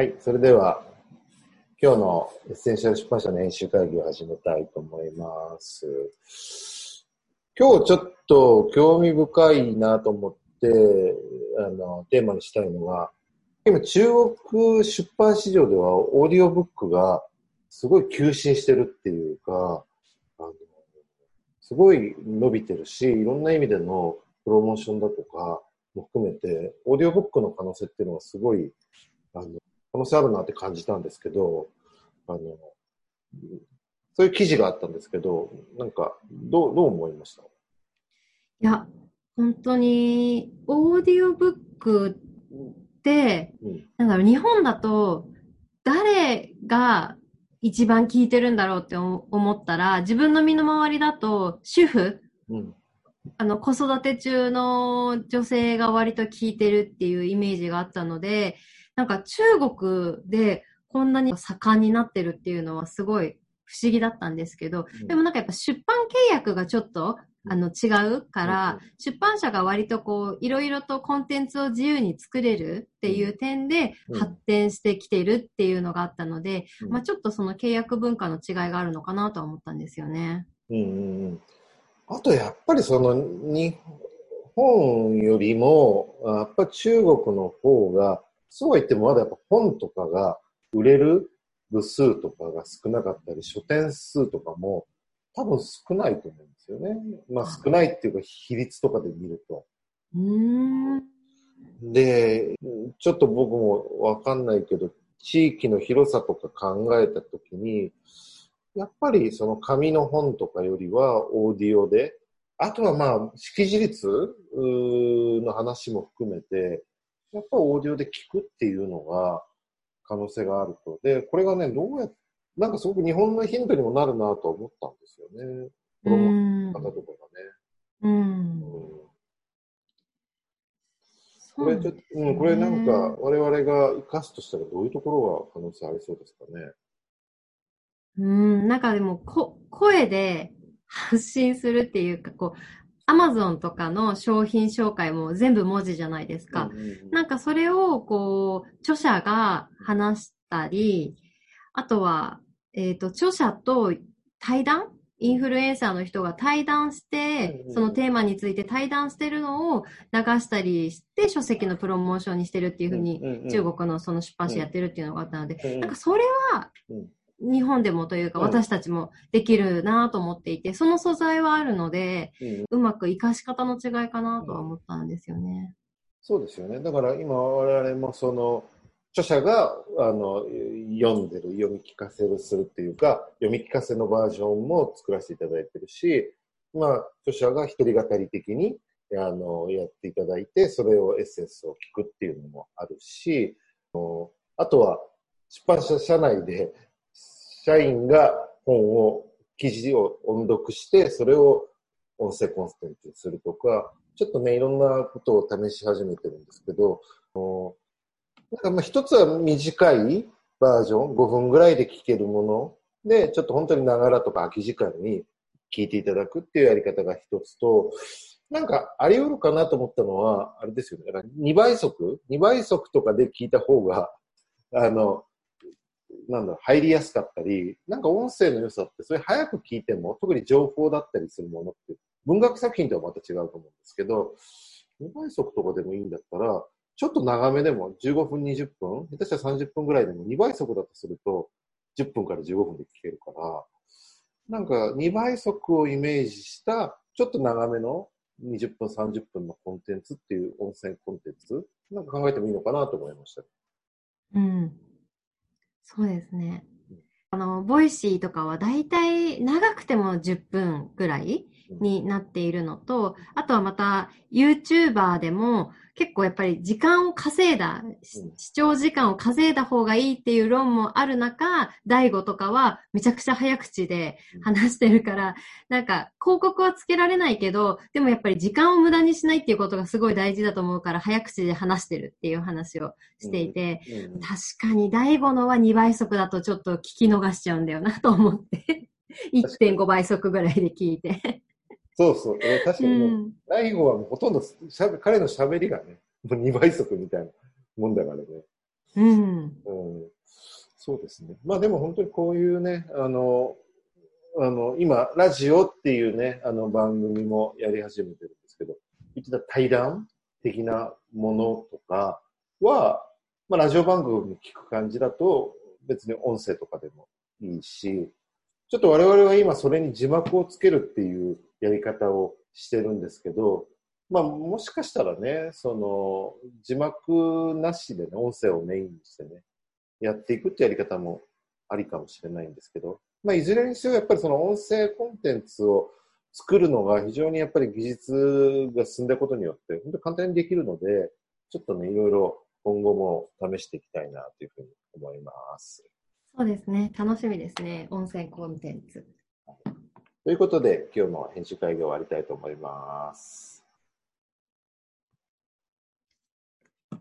はい、それでは、今日のエッセンシャル出版社の編集会議を始めたいと思います。今日ちょっと興味深いなと思って、あの、テーマにしたいのが、今中国出版市場ではオーディオブックがすごい急伸してるっていうか、あのすごい伸びてるし、いろんな意味でのプロモーションだとかも含めて、オーディオブックの可能性っていうのはすごい、あの、可能性あるなって感じたんですけど、あの、そういう記事があったんですけど、なんか、どう、どう思いました？いや、本当に、オーディオブックって、うん。なんだろう、日本だと、誰が一番聞いてるんだろうって思思ったら、自分の身の回りだと、主婦、うん。あの、子育て中の女性が割と聞いてるっていうイメージがあったので、なんか中国でこんなに盛んになってるっていうのはすごい不思議だったんですけど、でもなんかやっぱ出版契約がちょっとあの違うから、出版社が割とこう、いろいろとコンテンツを自由に作れるっていう点でうん。発展してきてるっていうのがあったので、うん。まあちょっとその契約文化の違いがあるのかなとは思ったんですよね。うんうんうん。あと、やっぱりその、日本よりも、あやっぱ中国の方が、そうは言ってもまだやっぱ本とかが売れる部数とかが少なかったり、書店数とかも多分少ないと思うんですよね。まあ少ないっていうか比率とかで見ると。うーん。で、ちょっと僕もわかんないけど、地域の広さとか考えたときに、やっぱりその紙の本とかよりはオーディオで、あとはまあ、識字率の話も含めて、やっぱオーディオで聞くっていうのが可能性があると。で、これがね、どうやっなんかすごく日本のヒントにもなるなと思ったんですよね。プロモーションの方とかがね。うん。うんこれちょっと、そううん、これなんか我々が活かすとしたらどういうところが可能性ありそうですかね。うん、なんかでもこ、声で発信するっていうか、こう、アマゾンとかの商品紹介も全部文字じゃないですか。なんかそれを、こう、著者が話したり、あとは、えっ、と、著者と対談？インフルエンサーの人が対談してそのテーマについて対談してるのを流したりして、書籍のプロモーションにしてるっていうふうに、中国のその出版社やってるっていうのがあったので、なんかそれはうん日本でもというかうん私たちもできるなと思っていて、その素材はあるので、うんうまく活かし方の違いかなとは思ったんですよね。そうですよね。だから今我々もその著者があの読んでる、読み聞かせるするっていうか、読み聞かせのバージョンも作らせていただいてるし、まあ著者が一人語り的にあのやっていただいて、それをエッセンスを聞くっていうのもあるし、あとは出版社社内で社員が本を、記事を音読して、それを音声コンテンツにするとか、ちょっとね、いろんなことを試し始めてるんですけど、なんかまあ一つは短いバージョン、5分ぐらいで聞けるもので、ちょっと本当にながらとか空き時間に聞いていただくっていうやり方が一つと、なんかあり得るかなと思ったのは、あれですよね。だから2倍速 ?2 倍速とかで聞いた方が、あの、なんだろう、入りやすかったり、なんか音声の良さって、それ早く聞いても、特に情報だったりするものって、文学作品とはまた違うと思うんですけど、2倍速とかでもいいんだったら、ちょっと長めでも15分、20分、下手したら30分ぐらいでも2倍速だとすると、10分から15分で聞けるから、なんか2倍速をイメージした、ちょっと長めの20分、30分のコンテンツっていう音声コンテンツ、なんか考えてもいいのかなと思いました。うん。そうですね。あの、ボイシーとかはだいたい長くても10分ぐらいになっているのと、あとはまた YouTuber でも結構やっぱり時間を稼いだ、視聴時間を稼いだ方がいいっていう論もある中、大悟とかはめちゃくちゃ早口で話してるから、なんか広告はつけられないけど、でもやっぱり時間を無駄にしないっていうことがすごい大事だと思うから、早口で話してるっていう話をしていて、うん。確かに大悟のは2倍速だとちょっと聞き逃しちゃうんだよなと思って、1.5倍速ぐらいで聞いて。そうそう。えー確かうにもう、ん。ライゴはもうほとんどしゃべ彼の喋りがね、もう2倍速みたいなもんだからね。うん。うん、そうですね。まあでも本当にこういうね、あの、あの、今、ラジオっていうね、あの番組もやり始めてるんですけど、言ってた対談的なものとかは、まあラジオ番組聞く感じだと別に音声とかでもいいし、ちょっと我々は今それに字幕をつけるっていうやり方をしてるんですけど、まあもしかしたらね、その字幕なしでね、音声をメインにしてね、やっていくってやり方もありかもしれないんですけど、まあいずれにせよやっぱりその音声コンテンツを作るのが非常にやっぱり技術が進んだことによって、本当に簡単にできるので、ちょっとね、いろいろ今後も試していきたいなというふうに思います。そうですね。楽しみですね。音声コンテンツ。ということで、今日の編集会議を終わりたいと思います。